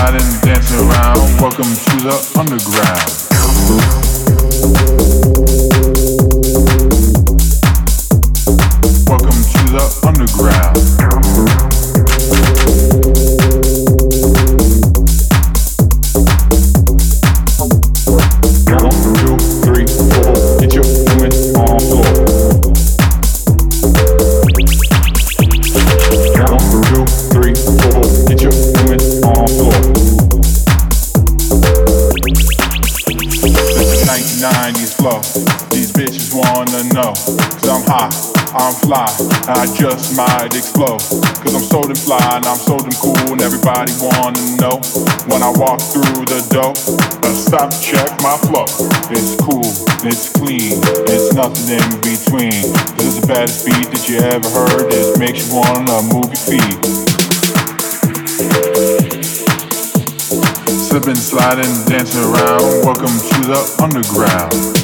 riding, dancing around. Welcome to the underground. explode. Cause I'm so damn fly and I'm so damn cool and everybody wanna know. When I walk through the door, I stop check my flow. It's cool, it's clean, it's nothing in between. This is the baddest beat that you ever heard. This makes you wanna move your feet. Slipping, sliding, dancing around. Welcome to the underground.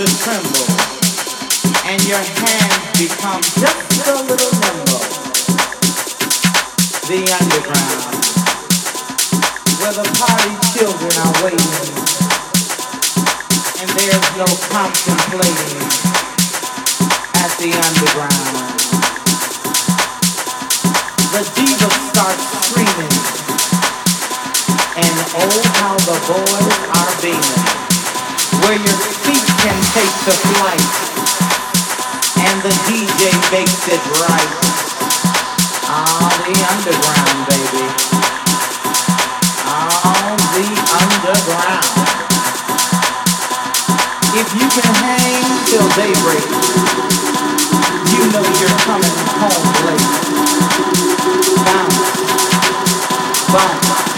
To tremble and your hands become just a little nimble. The underground, where the party children are waiting and there's no contemplating at the underground. The diva starts screaming and oh how the boys are beaming where your feet can take the flight and the DJ makes it right. Ah, the underground, baby. Ah, the underground. If you can hang till daybreak, you know you're coming home late. Bounce, bump,